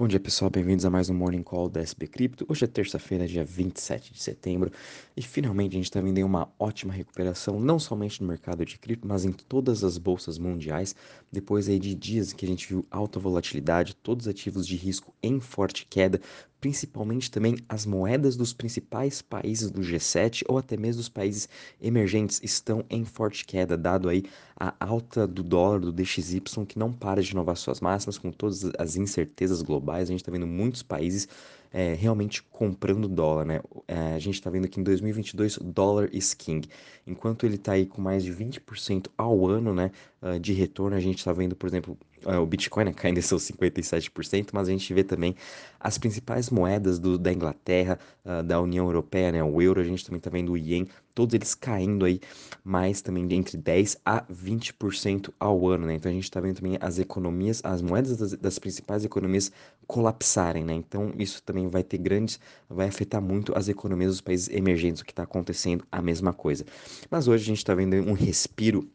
Bom dia pessoal, bem-vindos a mais um Morning Call da SB Cripto. Hoje é terça-feira, dia 27 de setembro, e finalmente a gente está vendo uma ótima recuperação, não somente no mercado de cripto, mas em todas as bolsas mundiais, depois aí de dias que a gente viu alta volatilidade, todos os ativos de risco em forte queda, principalmente também as moedas dos principais países do G7 ou até mesmo dos países emergentes estão em forte queda, dado aí a alta do dólar do DXY que não para de inovar suas máximas com todas as incertezas globais. A gente está vendo muitos países é, realmente comprando dólar, né? É, a gente está vendo que em 2022 dólar is king. Enquanto ele está aí com mais de 20% ao ano, né, uh, de retorno, a gente está vendo, por exemplo, uh, o Bitcoin né, caindo seus 57%, mas a gente vê também as principais moedas do, da Inglaterra, uh, da União Europeia, né, o euro, a gente também está vendo o ien, todos eles caindo aí mais também entre 10 a 20% ao ano, né? Então a gente está vendo também as economias, as moedas das, das principais economias colapsarem, né? Então isso também vai ter grandes, vai afetar muito as economias dos países emergentes, o que está acontecendo a mesma coisa. Mas hoje a gente está vendo um respiro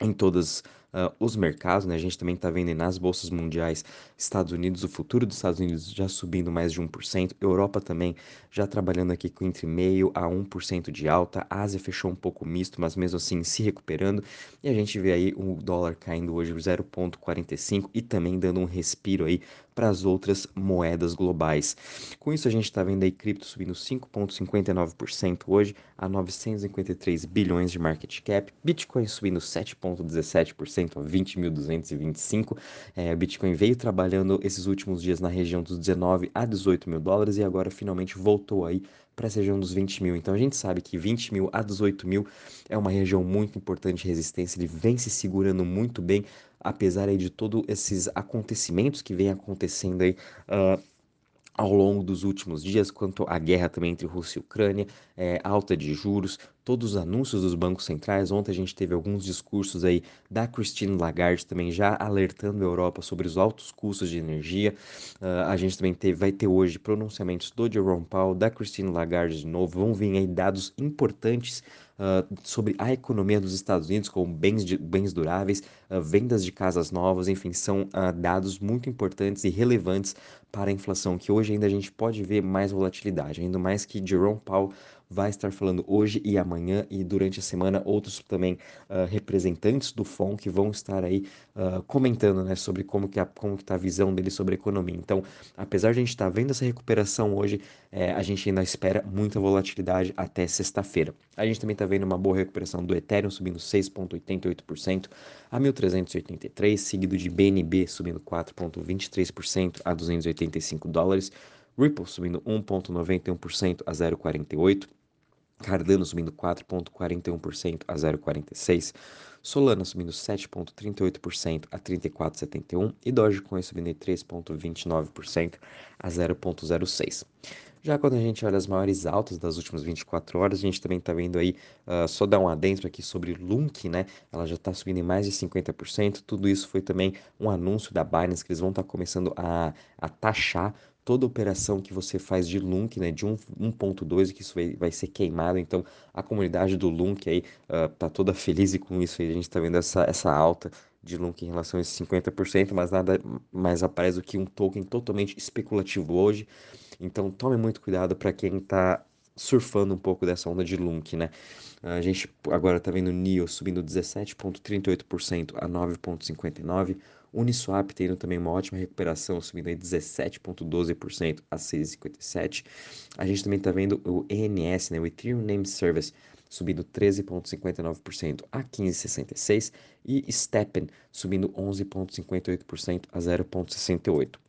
em todas uh, os mercados, né? A gente também está vendo nas bolsas mundiais, Estados Unidos, o futuro dos Estados Unidos já subindo mais de 1%, Europa também já trabalhando aqui com entre meio a 1% de alta, a Ásia fechou um pouco misto, mas mesmo assim se recuperando, e a gente vê aí o dólar caindo hoje 0,45 e também dando um respiro aí para as outras moedas globais. Com isso, a gente está vendo aí cripto subindo 5,59% hoje a 953 bilhões de market cap, Bitcoin subindo 7,17% a 20.225. É, Bitcoin veio trabalhando esses últimos dias na região dos 19 a 18 mil dólares e agora finalmente voltou aí para essa região dos 20 mil. Então a gente sabe que 20 mil a 18 mil é uma região muito importante de resistência, ele vem se segurando muito bem, apesar aí de todos esses acontecimentos que vem acontecendo aí. Uh, ao longo dos últimos dias, quanto à guerra também entre Rússia e Ucrânia, é, alta de juros, todos os anúncios dos bancos centrais. Ontem a gente teve alguns discursos aí da Christine Lagarde também já alertando a Europa sobre os altos custos de energia. Uh, a gente também teve, vai ter hoje pronunciamentos do Jerome Powell, da Christine Lagarde de novo. Vão vir aí dados importantes Uh, sobre a economia dos Estados Unidos, como bens, de, bens duráveis, uh, vendas de casas novas, enfim, são uh, dados muito importantes e relevantes para a inflação, que hoje ainda a gente pode ver mais volatilidade, ainda mais que Jerome Powell vai estar falando hoje e amanhã e durante a semana outros também uh, representantes do FOM que vão estar aí uh, comentando né, sobre como que, a, como que tá a visão dele sobre a economia. Então, apesar de a gente estar tá vendo essa recuperação hoje, é, a gente ainda espera muita volatilidade até sexta-feira. A gente também está vendo uma boa recuperação do Ethereum subindo 6,88% a 1.383, seguido de BNB subindo 4,23% a 285 dólares. Ripple subindo 1,91% a 0,48%. Cardano subindo 4,41% a 0,46%. Solana subindo 7,38% a 34,71% e Dogecoin subindo 3,29% a 0,06%. Já quando a gente olha as maiores altas das últimas 24 horas, a gente também está vendo aí, uh, só dar um adentro aqui sobre Lunk, né? Ela já está subindo em mais de 50%. Tudo isso foi também um anúncio da Binance que eles vão estar tá começando a, a taxar toda operação que você faz de Lunk, né, de 1.2, que isso vai, vai ser queimado, então a comunidade do Lunk aí uh, tá toda feliz com isso, aí a gente tá vendo essa, essa alta de Lunk em relação a esses 50%, mas nada mais aparece do que um token totalmente especulativo hoje, então tome muito cuidado para quem tá surfando um pouco dessa onda de Lunk, né? A gente agora tá vendo NIO subindo 17,38% a 9,59%, Uniswap tendo também uma ótima recuperação, subindo aí 17,12% a 6,57%. A gente também está vendo o ENS, né, o Ethereum Name Service, subindo 13,59% a 15,66% e Steppen subindo 11,58% a 0,68%.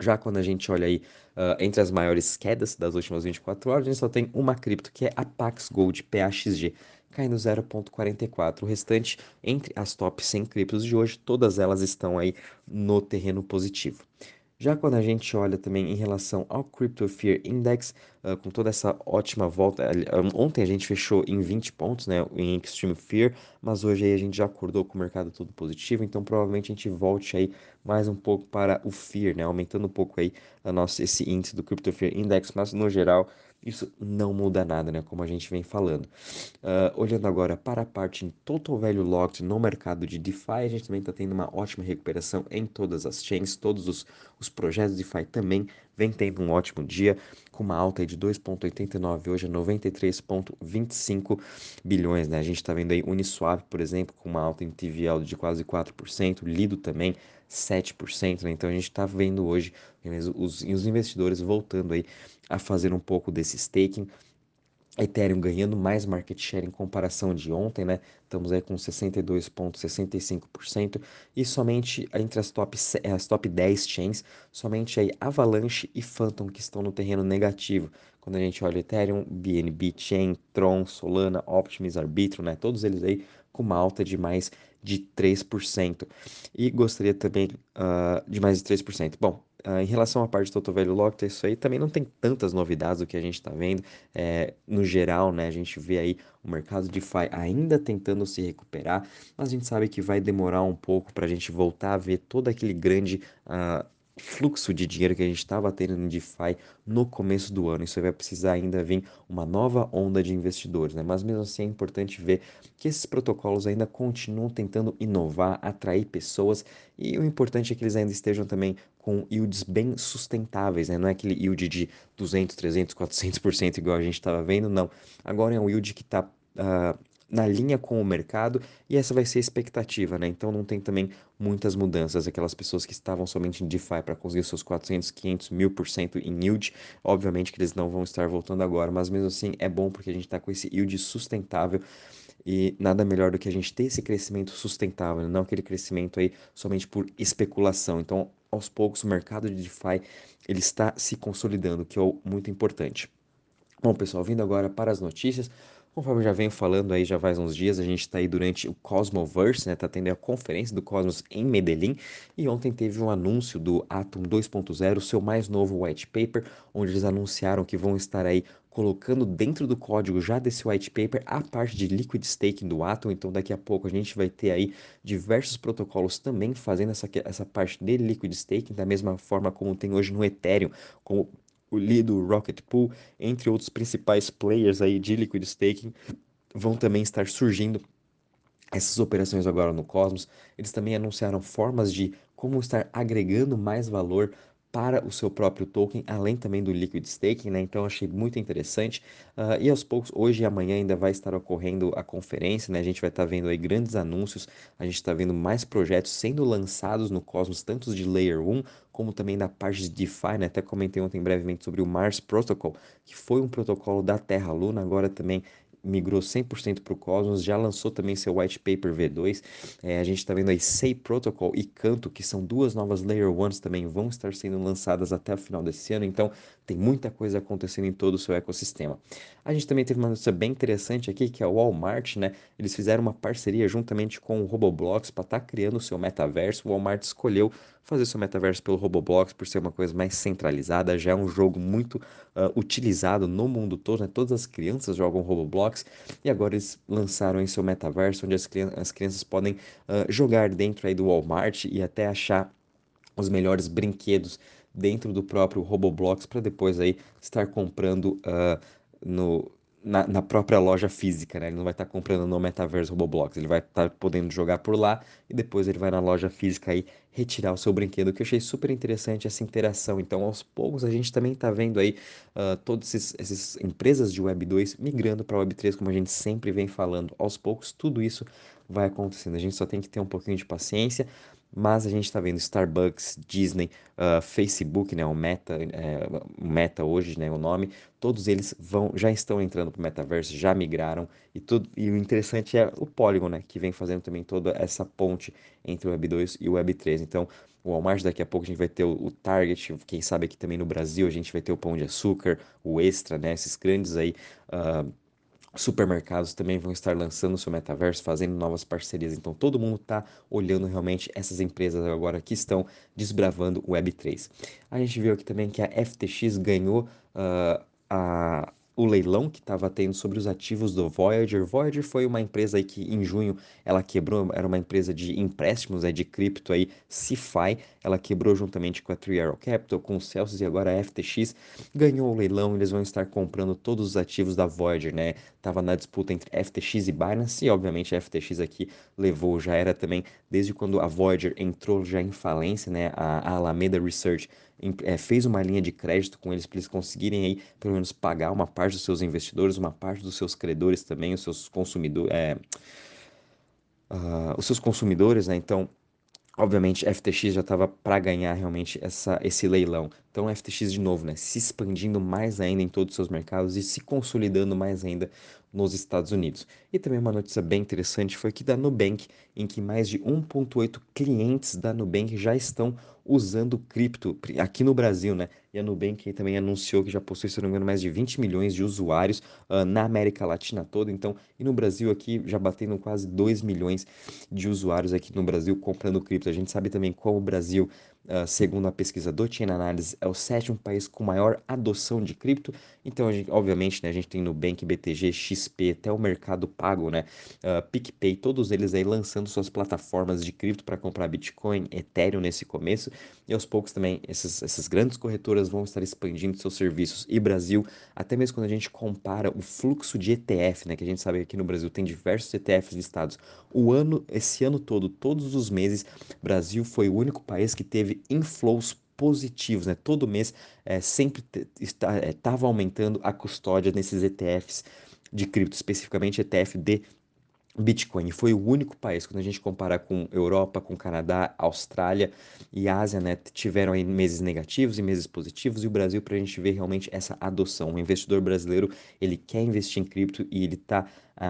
Já quando a gente olha aí uh, entre as maiores quedas das últimas 24 horas, a gente só tem uma cripto que é a Pax Gold PAXG, caindo 0,44. O restante, entre as top 100 criptos de hoje, todas elas estão aí no terreno positivo. Já quando a gente olha também em relação ao Crypto Fear Index, uh, com toda essa ótima volta, ontem a gente fechou em 20 pontos, né, em Extreme Fear, mas hoje aí a gente já acordou com o mercado todo positivo, então provavelmente a gente volte aí mais um pouco para o Fear, né, aumentando um pouco aí a nossa, esse índice do Crypto Fear Index, mas no geral isso não muda nada, né? Como a gente vem falando. Uh, olhando agora para a parte em Total Value Locked no mercado de DeFi, a gente também está tendo uma ótima recuperação em todas as chains, todos os, os projetos DeFi também vem tendo um ótimo dia, com uma alta de 2,89 hoje a 93,25 bilhões, né? A gente está vendo aí Uniswap, por exemplo, com uma alta em TVL de quase 4%, Lido também 7%, né? Então a gente está vendo hoje os, os investidores voltando aí a fazer um pouco desse staking. Ethereum ganhando mais market share em comparação de ontem, né? Estamos aí com 62,65% e somente entre as top, as top 10 chains, somente aí Avalanche e Phantom que estão no terreno negativo. Quando a gente olha Ethereum, BNB Chain, Tron, Solana, Optimus, Arbitrum, né? Todos eles aí com uma alta de mais de 3%. E gostaria também uh, de mais de 3%. Bom, Uh, em relação à parte do Toto Velho isso aí também não tem tantas novidades do que a gente está vendo. É, no geral, né, a gente vê aí o mercado de DeFi ainda tentando se recuperar, mas a gente sabe que vai demorar um pouco para a gente voltar a ver todo aquele grande uh, fluxo de dinheiro que a gente estava tendo no DeFi no começo do ano. Isso vai precisar ainda vir uma nova onda de investidores, né? Mas mesmo assim é importante ver que esses protocolos ainda continuam tentando inovar, atrair pessoas e o importante é que eles ainda estejam também com yields bem sustentáveis, né? Não é aquele yield de 200, 300, 400% igual a gente estava vendo, não. Agora é um yield que está uh, na linha com o mercado e essa vai ser a expectativa, né? Então não tem também muitas mudanças. Aquelas pessoas que estavam somente em DeFi para conseguir seus 400, 500, mil por cento em yield, obviamente que eles não vão estar voltando agora, mas mesmo assim é bom porque a gente está com esse yield sustentável e nada melhor do que a gente ter esse crescimento sustentável, não aquele crescimento aí somente por especulação. Então, aos poucos, o mercado de DeFi ele está se consolidando, que é muito importante. Bom, pessoal, vindo agora para as notícias. Conforme eu já venho falando aí já faz uns dias, a gente está aí durante o Cosmoverse, né? Tá tendo a conferência do Cosmos em Medellín e ontem teve um anúncio do Atom 2.0, seu mais novo white paper, onde eles anunciaram que vão estar aí colocando dentro do código já desse white paper a parte de liquid staking do Atom, então daqui a pouco a gente vai ter aí diversos protocolos também fazendo essa, essa parte de liquid staking, da mesma forma como tem hoje no Ethereum, como Lido, Rocket Pool, entre outros principais players aí de liquid staking, vão também estar surgindo essas operações agora no Cosmos. Eles também anunciaram formas de como estar agregando mais valor para o seu próprio token, além também do liquid staking, né? Então achei muito interessante. Uh, e aos poucos, hoje e amanhã ainda vai estar ocorrendo a conferência, né? A gente vai estar vendo aí grandes anúncios, a gente está vendo mais projetos sendo lançados no Cosmos, tanto de Layer 1 como também da parte de DeFi, né? Até comentei ontem brevemente sobre o Mars Protocol, que foi um protocolo da Terra Luna, agora também migrou 100% para o Cosmos, já lançou também seu white paper V2. É, a gente está vendo aí Say Protocol e Canto, que são duas novas Layer 1s também, vão estar sendo lançadas até o final desse ano, então tem muita coisa acontecendo em todo o seu ecossistema. A gente também teve uma notícia bem interessante aqui, que é o Walmart, né? Eles fizeram uma parceria juntamente com o Roblox para estar tá criando o seu metaverso. O Walmart escolheu fazer seu metaverso pelo Roblox por ser uma coisa mais centralizada, já é um jogo muito uh, utilizado no mundo todo, né? Todas as crianças jogam Roblox e agora eles lançaram em seu metaverso, onde as, crianças, as crianças podem uh, jogar dentro aí do Walmart e até achar os melhores brinquedos dentro do próprio Roblox para depois aí estar comprando uh, no, na, na, própria loja física, né? Ele não vai estar tá comprando no Metaverse Roblox, ele vai estar tá podendo jogar por lá e depois ele vai na loja física aí retirar o seu brinquedo, que eu achei super interessante essa interação. Então, aos poucos, a gente também está vendo aí uh, todas essas empresas de Web 2 migrando para Web 3, como a gente sempre vem falando. Aos poucos, tudo isso vai acontecendo. A gente só tem que ter um pouquinho de paciência, mas a gente está vendo Starbucks, Disney, uh, Facebook, né, o Meta, é, Meta hoje, né, o nome, todos eles vão, já estão entrando para o metaverso, já migraram e tudo. E o interessante é o Polygon, né, que vem fazendo também toda essa ponte entre o Web 2 e o Web 3. Então, o Walmart daqui a pouco a gente vai ter o, o, Target, quem sabe aqui também no Brasil a gente vai ter o Pão de Açúcar, o Extra, né, esses grandes aí uh, supermercados também vão estar lançando seu metaverso, fazendo novas parcerias. Então todo mundo está olhando realmente essas empresas agora que estão desbravando o Web3. A gente viu aqui também que a FTX ganhou uh, a, o leilão que estava tendo sobre os ativos do Voyager. Voyager foi uma empresa aí que em junho ela quebrou, era uma empresa de empréstimos né, de cripto aí, CeFi, ela quebrou juntamente com a Three Arrow Capital, com o Celsius e agora a FTX ganhou o leilão, eles vão estar comprando todos os ativos da Voyager, né? Tava na disputa entre FTX e Binance e obviamente a FTX aqui levou, já era também desde quando a Voyager entrou já em falência, né? A, a Alameda Research é, fez uma linha de crédito com eles para eles conseguirem aí pelo menos pagar uma parte dos seus investidores, uma parte dos seus credores também, os seus consumidores, é, uh, os seus consumidores, né? Então Obviamente, FTX já estava para ganhar realmente essa, esse leilão. Então, FTX de novo, né, se expandindo mais ainda em todos os seus mercados e se consolidando mais ainda nos Estados Unidos. E também uma notícia bem interessante foi que da Nubank, em que mais de 1.8 clientes da Nubank já estão usando cripto aqui no Brasil, né? E a Nubank também anunciou que já possui, se não me engano, mais de 20 milhões de usuários uh, na América Latina toda. Então, e no Brasil aqui já batendo quase 2 milhões de usuários aqui no Brasil comprando cripto. A gente sabe também como o Brasil Uh, segundo a pesquisa do Chain Analysis, é o sétimo país com maior adoção de cripto. Então, gente, obviamente, né, a gente tem Nubank, BTG, XP, até o Mercado Pago, né, uh, PicPay, todos eles aí lançando suas plataformas de cripto para comprar Bitcoin, Ethereum nesse começo. E aos poucos também essas, essas grandes corretoras vão estar expandindo seus serviços. E Brasil, até mesmo quando a gente compara o fluxo de ETF, né, que a gente sabe que aqui no Brasil tem diversos ETFs listados, o ano, esse ano todo, todos os meses, Brasil foi o único país que teve teve inflows positivos, né? Todo mês é, sempre estava é, aumentando a custódia nesses ETFs de cripto, especificamente ETF de Bitcoin foi o único país, quando a gente compara com Europa, com Canadá, Austrália e Ásia, né, tiveram aí meses negativos e meses positivos, e o Brasil, para a gente ver realmente essa adoção. O investidor brasileiro, ele quer investir em cripto e ele está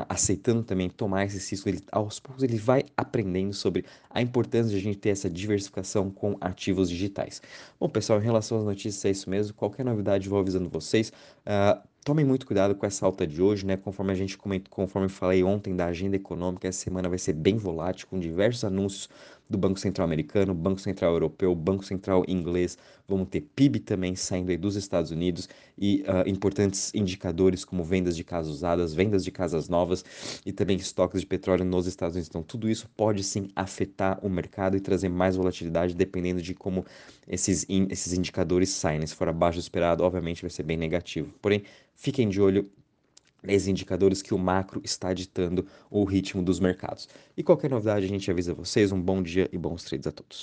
aceitando também tomar esse risco, ele, aos poucos ele vai aprendendo sobre a importância de a gente ter essa diversificação com ativos digitais. Bom, pessoal, em relação às notícias, é isso mesmo. Qualquer novidade, vou avisando vocês. Uh, Tomem muito cuidado com essa alta de hoje, né? Conforme a gente comentou, conforme falei ontem da agenda econômica, essa semana vai ser bem volátil, com diversos anúncios do Banco Central americano, Banco Central europeu, Banco Central inglês. Vamos ter PIB também saindo aí dos Estados Unidos e uh, importantes indicadores como vendas de casas usadas, vendas de casas novas e também estoques de petróleo nos Estados Unidos. Então, tudo isso pode sim afetar o mercado e trazer mais volatilidade dependendo de como esses, in, esses indicadores saem. Se for abaixo do esperado, obviamente vai ser bem negativo. Porém, fiquem de olho nesses indicadores que o macro está ditando o ritmo dos mercados. E qualquer novidade a gente avisa vocês. Um bom dia e bons trades a todos.